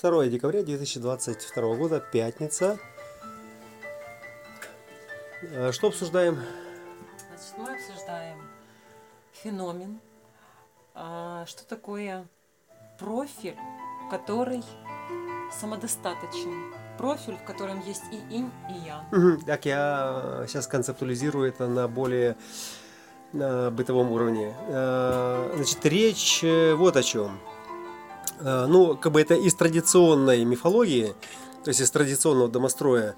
2 декабря 2022 года, пятница. Э, Что обсуждаем? Значит, мы обсуждаем феномен, а, что такое профиль, который самодостаточный. Профиль, в котором есть и инь, и. Мгм. Так, я сейчас концептуализирую это на более на бытовом уровне. Э, Значит, речь э, вот о чем. Э, Ну, как бы это из традиционной мифологии, то есть из традиционного домостроя,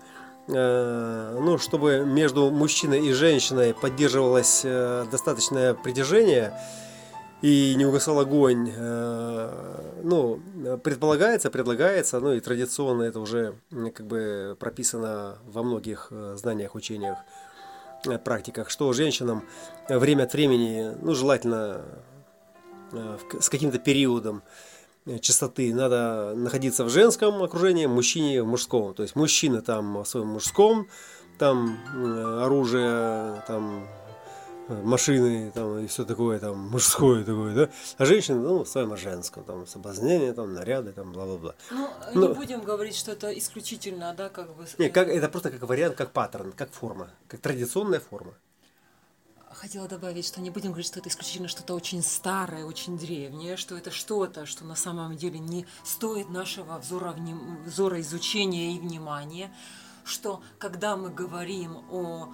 э, ну, чтобы между мужчиной и женщиной поддерживалось э, достаточное притяжение и не угасал огонь, ну, предполагается, предлагается, ну и традиционно это уже как бы прописано во многих знаниях, учениях, практиках, что женщинам время от времени, ну, желательно с каким-то периодом э, частоты надо находиться в женском окружении, мужчине в мужском. То есть мужчина там в своем мужском, там э, оружие, там э, машины там, и все такое там мужское такое, да, а женщина, ну, в своем женском, там, соблазнение, там, наряды, там, бла-бла-бла. Ну, Ну. не будем говорить, что это исключительно, да, как бы... Не, как, это просто как вариант, как паттерн, как форма, как традиционная форма. Хотела добавить, что не будем говорить, что это исключительно что-то очень старое, очень древнее, что это что-то, что на самом деле не стоит нашего взора, вним- взора изучения и внимания, что когда мы говорим о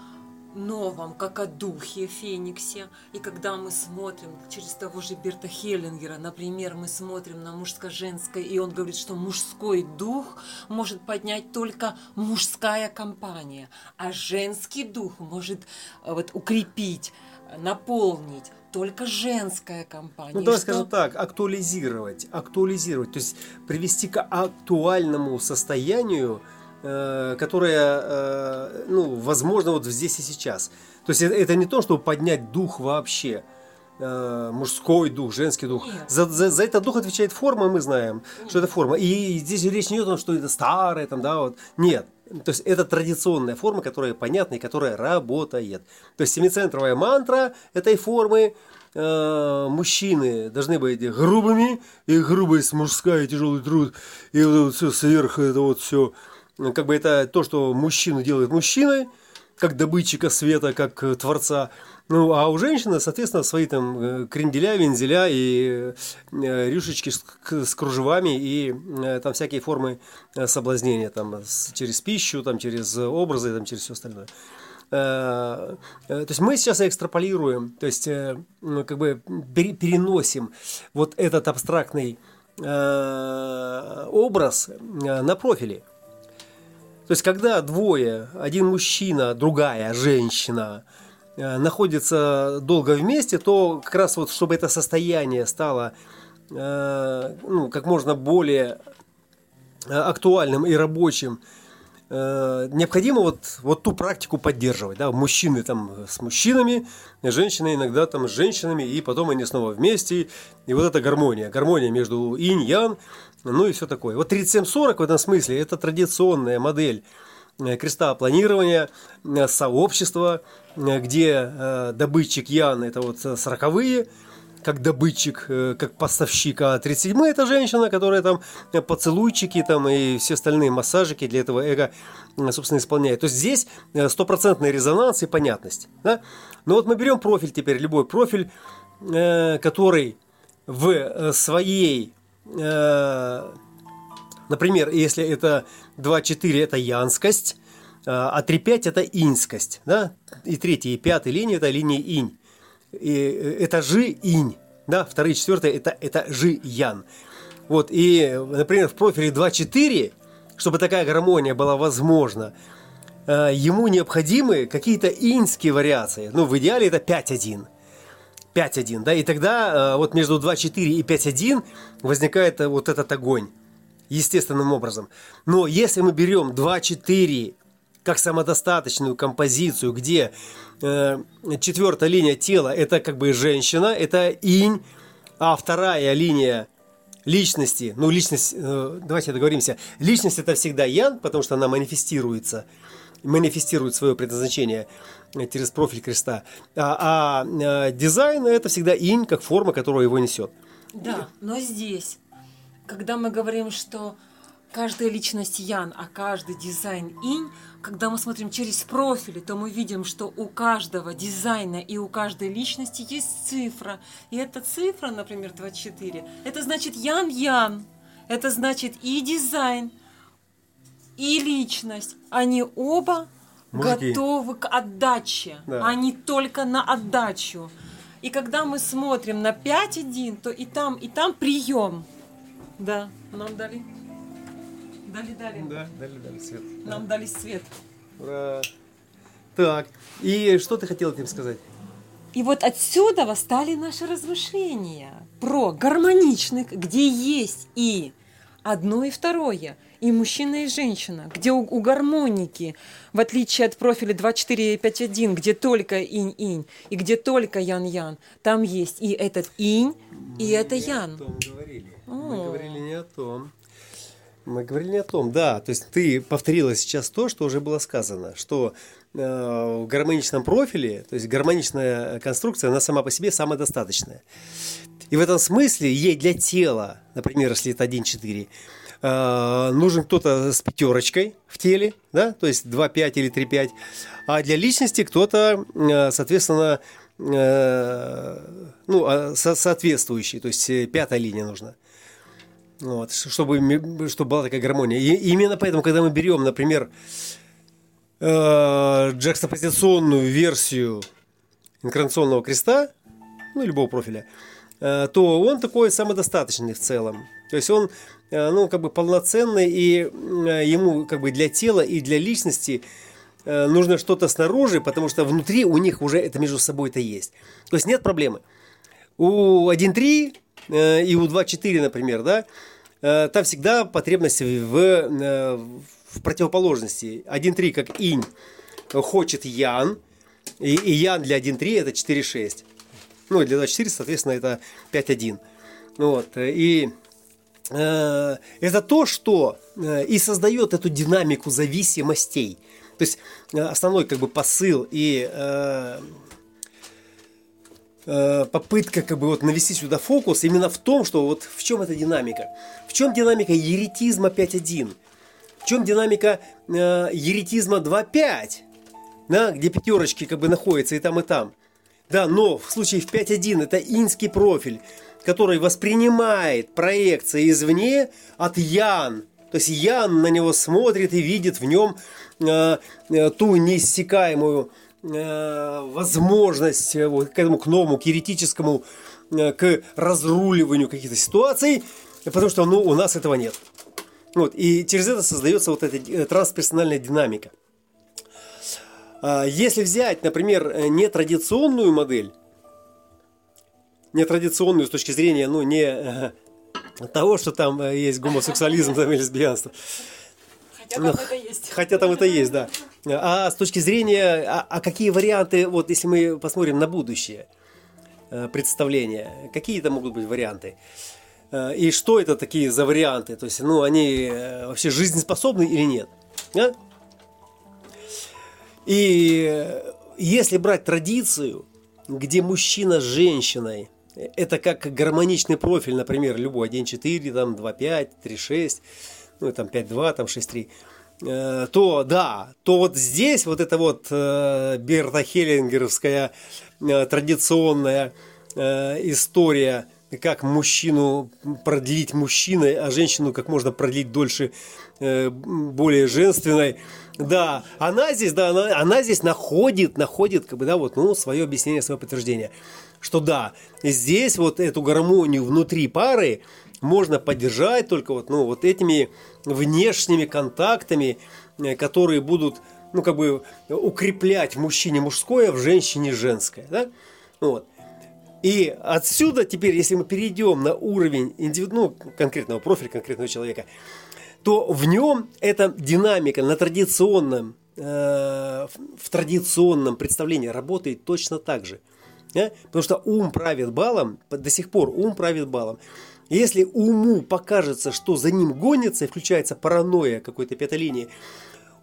новом, как о духе Фениксе, и когда мы смотрим через того же Берта Хеллингера, например, мы смотрим на мужско-женское, и он говорит, что мужской дух может поднять только мужская компания, а женский дух может э, вот, укрепить, наполнить только женская компания. Ну, давай что- скажем так, актуализировать, актуализировать, то есть привести к актуальному состоянию, э, которое, э, ну, возможно, вот здесь и сейчас. То есть это, не то, чтобы поднять дух вообще, э, мужской дух, женский дух. Нет. За, за, за этот дух отвечает форма, мы знаем, что это форма. И здесь речь не о том, что это старое, там, да, вот. Нет. То есть это традиционная форма, которая понятна и которая работает. То есть семицентровая мантра этой формы э, мужчины должны быть грубыми, и грубость мужская, и тяжелый труд, и вот все сверху, это вот все, как бы это то, что мужчину делает мужчиной, как добытчика света, как э, творца. Ну, а у женщины, соответственно, свои там э, кренделя, вензеля и э, рюшечки с, кружевами и там всякие формы соблазнения, там, через пищу, там, через образы, там, через все остальное. То есть мы сейчас экстраполируем, то есть ну, как бы пере- переносим вот этот абстрактный образ на профили. То есть, когда двое, один мужчина, другая женщина, э, находятся долго вместе, то как раз вот, чтобы это состояние стало э, ну, как можно более э, актуальным и рабочим, э, необходимо вот, вот ту практику поддерживать. Да? Мужчины там с мужчинами, женщины иногда там с женщинами, и потом они снова вместе. И вот эта гармония. Гармония между инь-ян, ну и все такое. Вот 3740 в этом смысле это традиционная модель э, креста планирования, э, сообщества, где добытчик Ян это вот сороковые, как добытчик, э, как поставщик, а 37 это женщина, которая там э, поцелуйчики там и все остальные массажики для этого эго, э, собственно, исполняет. То есть здесь стопроцентный резонанс и понятность. Да? Но вот мы берем профиль теперь, любой профиль, который в своей Например, если это 2-4 это янскость, а 3-5 это иньскость. Да? И третья, и пятая линия это линия инь. И э, это жи инь. Да? Вторые, четвертые это, это жи ян. Вот, и, например, в профиле 2-4, чтобы такая гармония была возможна, э, ему необходимы какие-то иньские вариации. Ну, в идеале это 5-1. 5-1, да, и тогда э, вот между 2-4 и 5-1 возникает вот этот огонь естественным образом. Но если мы берем 2-4 как самодостаточную композицию, где э, четвертая линия тела это как бы женщина, это инь, а вторая линия личности, ну личность, э, давайте договоримся, личность это всегда ян, потому что она манифестируется, манифестирует свое предназначение э, через профиль креста, а, а, э, дизайн это всегда инь, как форма, которая его несет. Да, но здесь когда мы говорим, что каждая личность Ян, а каждый дизайн Инь, когда мы смотрим через профили, то мы видим, что у каждого дизайна и у каждой личности есть цифра. И эта цифра, например, 24, это значит Ян-Ян. Это значит и дизайн, и личность. Они оба Мужики. готовы к отдаче, Да. а не только на отдачу. И когда мы смотрим на 5.1, то и там, и там прием. Да, нам дали. Дали, дали. Да, дали, дали свет. Нам дали свет. Ура. Так, и что ты хотел этим сказать? И вот отсюда стали наши размышления про гармоничных, где есть и одно и второе, и мужчина и женщина, где у, у гармоники, в отличие от профиля 24 и 5.1, где только инь-инь, и где только ян-ян, там есть и этот инь, и это Не о ян. том говорили. Мы О. говорили не о том. Мы говорили не о том, да. То есть ты повторила сейчас то, что уже было сказано, что э, в гармоничном профиле, то есть гармоничная конструкция, она сама по себе самодостаточная. И в этом смысле ей для тела, например, если это 1.4, э, нужен кто-то с пятерочкой в теле, да, то есть 2.5 или 3.5, а для личности кто-то, э, соответственно, э, ну, а, со- соответствующий, то есть э, пятая линия нужна. Вот, чтобы, чтобы была такая гармония. И именно поэтому, когда мы берем, например, э, джекстапозиционную версию инкарнационного креста, ну, любого профиля, э, то он такой самодостаточный в целом. То есть он, э, ну, как бы полноценный, и э, ему как бы для тела и для личности э, нужно что-то снаружи, потому что внутри у них уже это между собой-то есть. То есть нет проблемы. У 1.3 э, и у 2.4, например, да, э, там всегда потребность в, э, в противоположности. 1.3 как инь хочет ян, и, и ян для 1.3 это 4.6. Ну, и для 2.4, соответственно, это 5.1. Вот. И э, это то, что э, и создает эту динамику зависимостей. То есть э, основной как бы посыл и э, э, попытка как бы вот навести сюда фокус именно в том, что вот в чем эта динамика. В чем динамика еретизма 5.1? В чем динамика э, еретизма 2.5? Да, где пятерочки как бы находятся и там, и там. Да, но в случае в 5.1 это инский профиль, который воспринимает проекции извне от Ян. То есть Ян на него смотрит и видит в нем э, э, ту неиссякаемую э, возможность э, вот, к этому, к новому, к еретическому, э, к разруливанию каких-то ситуаций, потому что ну, у нас этого нет. Вот, и через это создается вот эта э, трансперсональная динамика. А, Если взять, например, э, нетрадиционную модель, нетрадиционную с точки зрения, ну, не э, того, что там э, есть гомосексуализм там, или лесбиянство, Хотя Ну, там это есть. Хотя там это есть, да. А с точки зрения, а, а какие варианты, вот если мы посмотрим на будущее э, представления, какие это могут быть варианты? Э, И что это такие за варианты? То есть, ну, они э, вообще жизнеспособны или нет? А? И если брать традицию, где мужчина с женщиной, это как гармоничный профиль, например, любой 1.4, там 2.5, 3.6, ну там 5.2, там 6.3, э, то да, то вот здесь вот эта вот э, Берта Хеллингеровская э, традиционная э, история, как мужчину продлить мужчиной, а женщину как можно продлить дольше э, более женственной. Да, она здесь, да, она, она здесь находит, находит, как бы, да, вот, ну, свое объяснение, свое подтверждение, что да, здесь вот эту гармонию внутри пары можно поддержать только вот, ну, вот этими внешними контактами, э, которые будут, ну, как бы укреплять в мужчине мужское, в женщине женское, да, вот. И отсюда теперь, если мы перейдем на уровень индивиду, ну, конкретного профиля конкретного человека, то в нем эта динамика на традиционном, э, в традиционном представлении работает точно так же. Да? Потому что ум правит балом, до сих пор ум правит балом. Если уму покажется, что за ним гонится и включается паранойя какой-то пятой линии,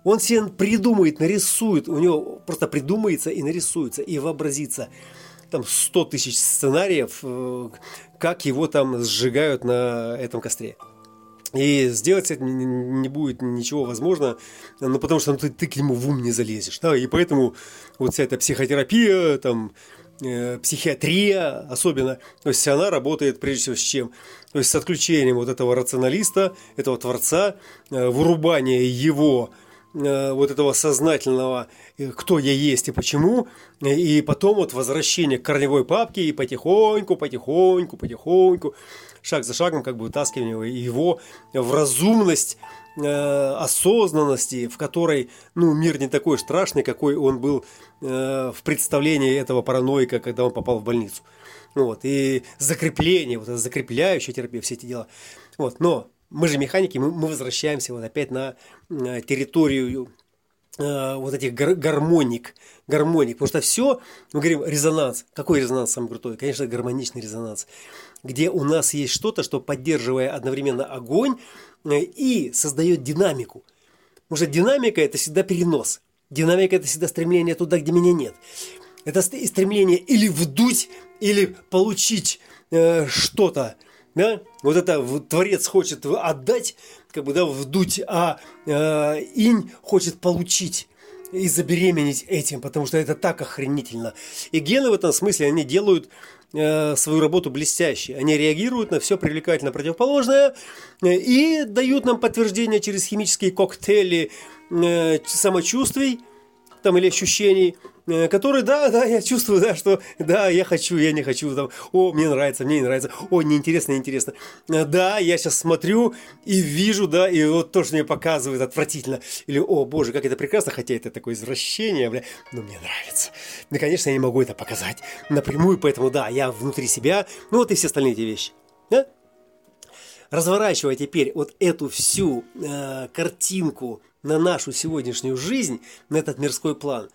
он себе придумает, нарисует, у него просто придумается и нарисуется, и вообразится там 100 тысяч сценариев, э, как его там сжигают на этом костре. И сделать это не будет ничего возможно, ну, потому что ну, ты, ты к нему в ум не залезешь. Да? И поэтому вот вся эта психотерапия, там, э, психиатрия особенно, то есть она работает прежде всего с чем? То есть с отключением вот этого рационалиста, этого творца, э, вырубание его э, вот этого сознательного, э, кто я есть и почему, и потом вот возвращение к корневой папке и потихоньку, потихоньку, потихоньку шаг за шагом как бы вытаскиваем его в разумность э, осознанности, в которой ну, мир не такой страшный, какой он был э, в представлении этого параноика, когда он попал в больницу. Вот, и закрепление, вот это закрепляющая терапия, все эти дела. Вот, но мы же механики, мы, мы возвращаемся вот опять на э, территорию вот этих гар- гармоник, гармоник, потому что все, мы говорим резонанс. Какой резонанс самый крутой? Конечно, гармоничный резонанс где у нас есть что-то, что поддерживая одновременно огонь э, и создает динамику. Потому что динамика – это всегда перенос. Динамика – это всегда стремление туда, где меня нет. Это стремление или вдуть, или получить э, что-то. Да? Вот это Творец хочет отдать, как бы, да, вдуть, а э, инь хочет получить и забеременеть этим, потому что это так охренительно. И гены в этом смысле, они делают Э, свою работу блестяще. Они реагируют на все привлекательно противоположное э, и дают нам подтверждение через химические коктейли э, самочувствий там, или ощущений, которые, да, да, я чувствую, да, что, да, я хочу, я не хочу, там, о, мне нравится, мне не нравится, о, неинтересно, неинтересно. Да, я сейчас смотрю и вижу, да, и вот то, что мне показывают, отвратительно. Или, о, боже, как это прекрасно, хотя это такое извращение, бля, но мне нравится. Ну, конечно, я не могу это показать напрямую, поэтому, да, я внутри себя, ну, вот и все остальные эти вещи. Да? Разворачивая теперь вот эту всю э, картинку на нашу сегодняшнюю жизнь, на этот мирской план,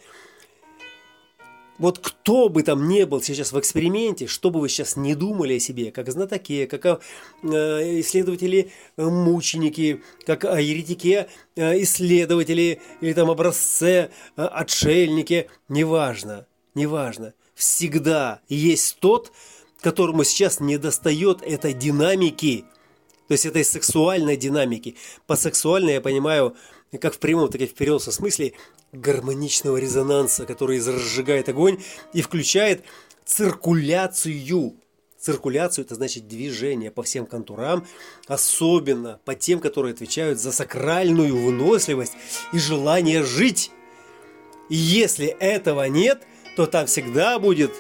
вот кто бы там не был сейчас в эксперименте, что бы вы сейчас не думали о себе, как знатоке, как о э, исследователи э, как о еретике э, или там образце э, отшельнике, неважно, неважно. Всегда есть тот, которому сейчас не достает этой динамики, то есть этой сексуальной динамики. По сексуальной я понимаю как в прямом, так и в переносном смысле, гармоничного резонанса, который разжигает огонь и включает циркуляцию. Циркуляцию – это значит движение по всем контурам, особенно по тем, которые отвечают за сакральную выносливость и желание жить. И если этого нет, то там всегда будет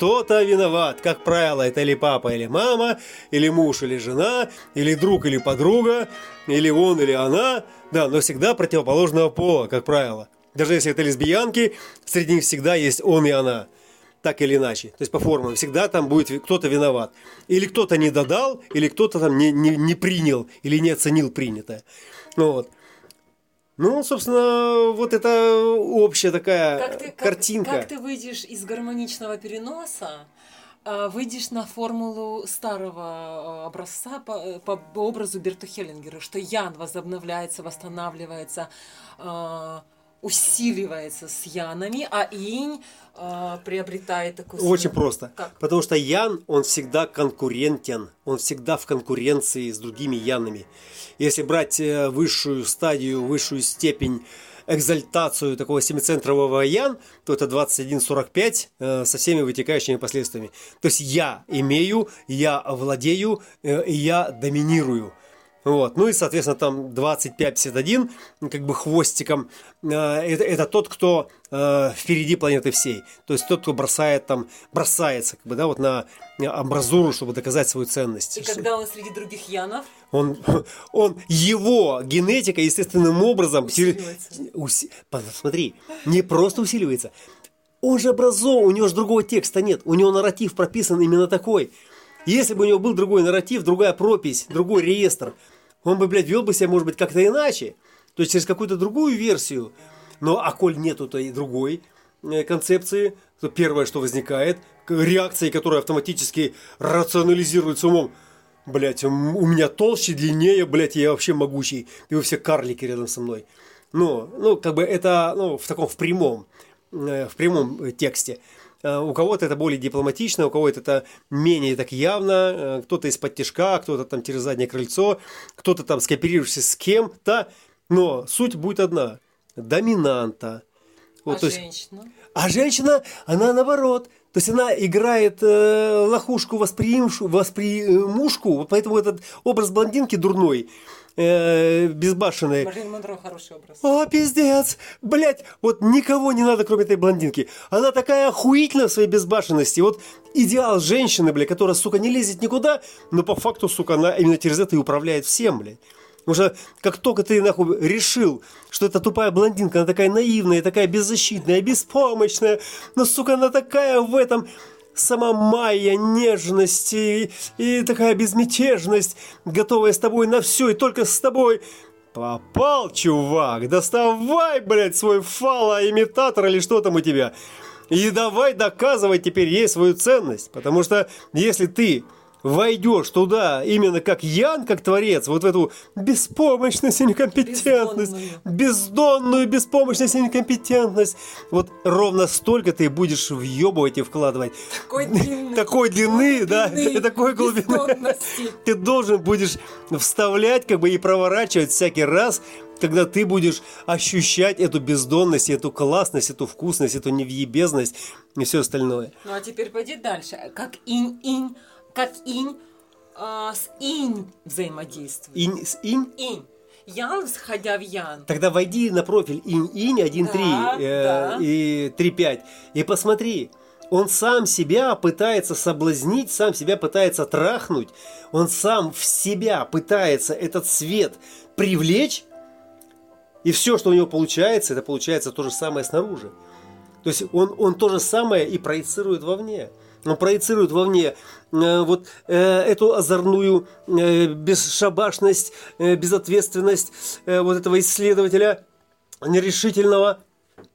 кто-то виноват. Как правило, это или папа, или мама, или муж, или жена, или друг, или подруга, или он, или она – да, но всегда противоположного пола, как правило. Даже если это лесбиянки, среди них всегда есть он и она. Так или иначе. То есть по формам. Всегда там будет кто-то виноват. Или кто-то не додал, или кто-то там не, не, не принял, или не оценил принятое. Ну вот. Ну, собственно, вот это общая такая как ты, картинка. Как, как ты выйдешь из гармоничного переноса а, выйдешь на формулу старого а, образца по, э, по образу Берта Хеллингера, что Ян возобновляется, восстанавливается, а, усиливается с Янами, а Инь приобретает такую... Очень просто. Как? Потому что Ян, он всегда конкурентен, он всегда в конкуренции с другими Янами. Если брать э, высшую стадию, высшую степень экзальтацию такого семицентрового ян, то это 21.45 э, со всеми вытекающими последствиями. То есть я имею, я владею, э, я доминирую. Вот. Ну и, соответственно, там 25-51, как бы хвостиком, э, это, это тот, кто э, впереди планеты всей. То есть тот, кто бросает там, бросается как бы, да, вот на амбразуру, чтобы доказать свою ценность. И когда он среди других янов? Он, он, его генетика естественным образом... Усиливается. Уси, смотри, не просто усиливается. Он же образован, у него же другого текста нет. У него нарратив прописан именно такой – если бы у него был другой нарратив, другая пропись, другой реестр, он бы, блядь, вел бы себя, может быть, как-то иначе. То есть через какую-то другую версию. Но а коль нету той другой э, концепции, то первое, что возникает, реакции, которая автоматически рационализируется умом, блядь, у меня толще, длиннее, блядь, я вообще могучий, и вы все карлики рядом со мной. Ну, ну, как бы это, ну, в таком, в прямом, э, в прямом тексте. Э, у кого-то это более дипломатично, у кого-то это менее так явно, э, кто-то из-под тяжка, кто-то там через заднее крыльцо, кто-то там скооперируешься с кем-то, но суть будет одна – доминанта. Вот, а то женщина? Есть, а женщина, она наоборот. То есть она играет э, лохушку, восприимшу, воспримушку, поэтому этот образ блондинки дурной – э, безбашенной. Марлин Монро хороший образ. О, пиздец! Блять, вот никого не надо, кроме этой блондинки. Она такая охуительная в своей безбашенности. Вот идеал женщины, бля, которая, сука, не лезет никуда, но по факту, сука, она именно через это и управляет всем, блядь. Потому что как только ты нахуй решил, что это тупая блондинка, она такая наивная, такая беззащитная, беспомощная, но, сука, она такая в этом сама Майя нежность и, и такая безмятежность, готовая с тобой на все и только с тобой. Попал, чувак, доставай, блядь, свой фалоимитатор или что там у тебя. И давай доказывать теперь ей свою ценность. Потому что если ты войдешь туда именно как Ян, как творец, вот в эту беспомощность и некомпетентность, бездонную, бездонную беспомощность и некомпетентность, вот ровно столько ты будешь въебывать и вкладывать. Такой длины. Такой длины, да, и такой глубины. Ты должен будешь вставлять, как бы и проворачивать всякий раз, когда ты будешь ощущать эту бездонность, эту классность, эту вкусность, эту невъебезность и все остальное. Ну а теперь пойди дальше. Как инь-инь как инь а, с инь взаимодействует. Инь с инь? Инь. Ян, сходя в Ян. Тогда войди на профиль инь-инь 1.3 да, э, да. и 3.5 и посмотри. Он сам себя пытается соблазнить, сам себя пытается трахнуть, он сам в себя пытается этот свет привлечь, и все, что у него получается, это получается то же самое снаружи. То есть он, он то же самое и проецирует вовне. Он проецирует вовне э, вот э, эту озорную э, бесшабашность, безответственность вот этого исследователя нерешительного.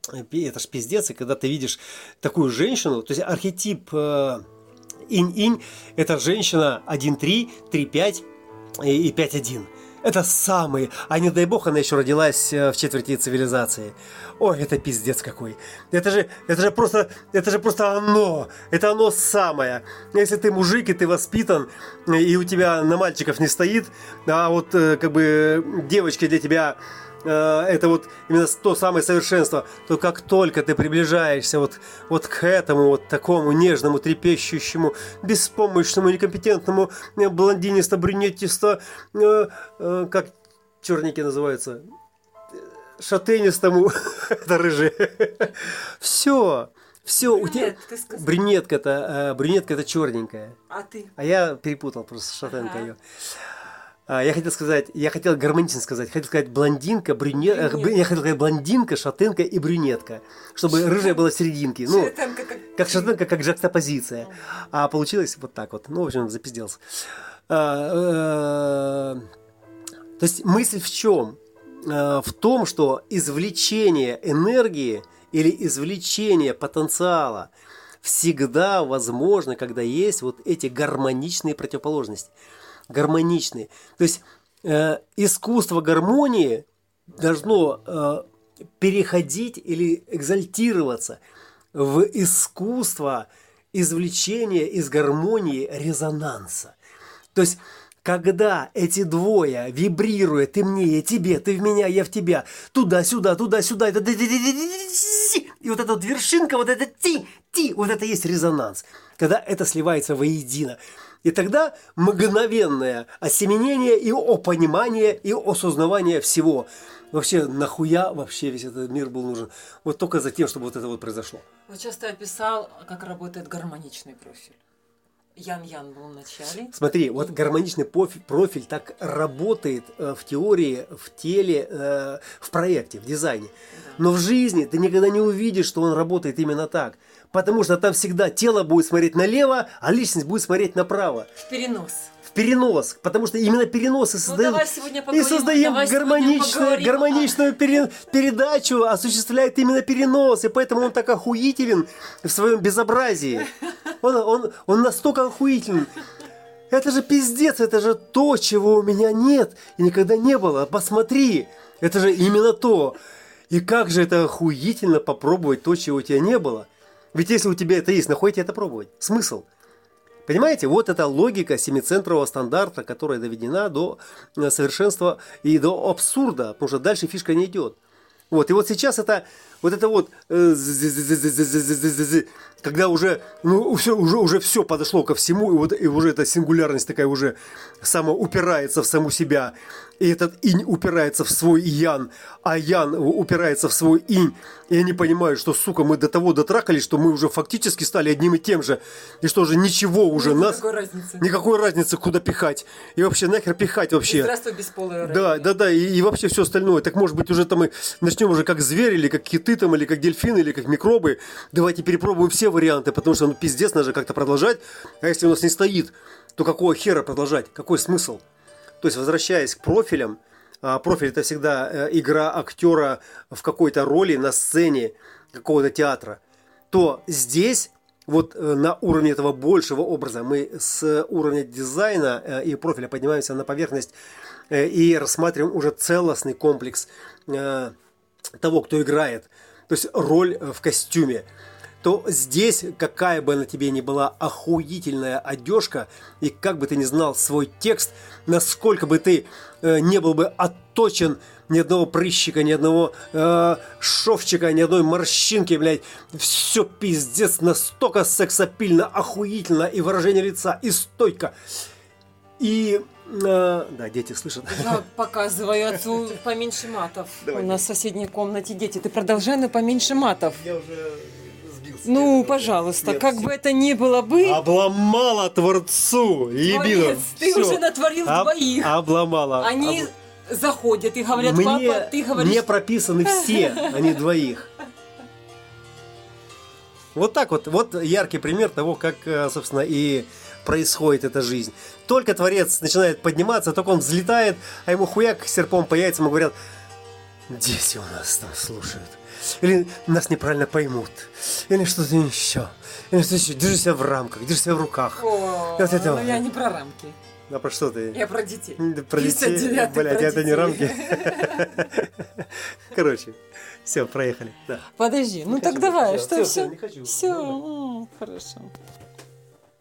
Это ж пиздец, и когда ты видишь такую женщину, то есть архетип инь-инь, это женщина 1-3, 3-5 и 5-1. Это самые. А не дай бог, она еще родилась э, в четверти цивилизации. Ой, это пиздец какой. Это же, это же просто, это же просто оно. Это оно самое. Если ты мужик и ты воспитан, и у тебя на мальчиков не стоит, а вот э, как бы девочки для тебя это вот именно то самое совершенство, то как только ты приближаешься вот, вот к этому вот такому нежному, трепещущему, беспомощному, некомпетентному, э, блондинисто-брюнетисто, э, э, как черники называются, шатенистому, это рыжие. Все. Все, у тебя брюнетка-то, брюнетка это черненькая. А ты? А я перепутал просто шатенка ага. ее. А, я хотел сказать, я хотел гармонично сказать, хотел сказать блондинка, брюнет, э, брюнет. я хотел сказать блондинка, шатенка и брюнетка, чтобы Шатен... рыжая была в серединке. Ну, шатенка как... как шатенка, как джакстопозиция. А получилось вот так вот. Ну, в общем, запизделся. А, э, то есть мысль в чем? А, в том, что извлечение энергии или извлечение потенциала всегда возможно, когда есть вот эти гармоничные противоположности гармоничные. То есть э, искусство гармонии должно э, переходить или экзальтироваться в искусство извлечения из гармонии резонанса. То есть когда эти двое вибрируют, ты мне, я тебе, ты в меня, я в тебя, туда-сюда, туда-сюда, и вот эта вот вершинка, вот это ти, ти, вот это есть резонанс, когда это сливается воедино. И тогда мгновенное осеменение и опонимание, и осознавание всего. Вообще, нахуя вообще весь этот мир был нужен? Вот только за тем, чтобы вот это вот произошло. Вот сейчас ты описал, как работает гармоничный профиль. Ян-Ян был в начале. Смотри, вот гармоничный профиль, профиль так работает э, в теории, в теле, э, в проекте, в дизайне. Да. Но в жизни ты никогда не увидишь, что он работает именно так. Потому что там всегда тело будет смотреть налево, а личность будет смотреть направо. В перенос. В перенос. Потому что именно переносы создают... Ну, и создаем гармоничную, гармоничную пере, передачу, осуществляет именно перенос. И поэтому он так охуителен в своем безобразии. Он, он, он настолько охуителен. Это же пиздец, это же то, чего у меня нет и никогда не было. Посмотри, это же именно то. И как же это охуительно попробовать то, чего у тебя не было. Ведь если у тебя это есть, тебе это пробовать? Смысл? Понимаете, вот эта логика семицентрового стандарта, которая доведена до э, совершенства и до абсурда, потому что дальше фишка не идет. Вот, и вот сейчас это вот это вот, э, когда уже, ну, все, уже, уже все подошло ко всему, и вот и уже эта сингулярность такая уже сама упирается в саму себя, и этот инь упирается в свой ян, а ян упирается в свой инь, и они понимают, что, сука, мы до того дотракались, что мы уже фактически стали одним и тем же, и что же ничего уже Нет нас... никакой разницы. Никакой разницы, куда пихать. И вообще нахер пихать вообще. Здравствуй, бесполые Да, да, да, и, и вообще все остальное. Так может быть уже там мы начнем уже как звери, или как киты там, или как дельфины, или как микробы. Давайте перепробуем все варианты, потому что ну пиздец, надо же как-то продолжать. А если у нас не стоит, то какого хера продолжать? Какой смысл? То есть, возвращаясь к профилям, а профиль это всегда э, игра актера в какой-то роли на сцене какого-то театра, то здесь вот э, на уровне этого большего образа мы с уровня дизайна э, и профиля поднимаемся на поверхность и рассматриваем уже целостный комплекс того, кто играет. То есть роль в костюме то здесь, какая бы на тебе ни была охуительная одежка, и как бы ты ни знал свой текст, насколько бы ты э, не был бы отточен, ни одного прыщика, ни одного э, шовчика, ни одной морщинки, блядь, все пиздец, настолько сексапильно, охуительно, и выражение лица, и стойко. И э, да, дети слышат. Я показываю отцу поменьше матов. Давай. У нас в соседней комнате дети. Ты продолжай, но поменьше матов. Я уже сбился. Ну, пожалуйста, Нет, как бы это ни было бы, Обломала Творцу. Творец, ты Всё. уже натворил Об- двоих. Обломала. Они Об- заходят и говорят, мне, папа, ты говоришь... мне прописаны все, а не двоих. Вот так вот. Вот яркий пример того, как, э, собственно, и происходит эта жизнь. Только Творец начинает подниматься, только он взлетает, а ему хуяк серпом по яйцам и говорят, дети у нас там слушают. Или нас неправильно поймут. Или что-то еще. Или что еще. Держи себя в рамках, держи себя в руках. О, Вот это ну, я не про рамки, А про что ты? я про детей. Про детей. 59-й Блядь, про это не рамки. Короче, все, проехали. Да. Подожди, ну так давай, что все? Все, хорошо.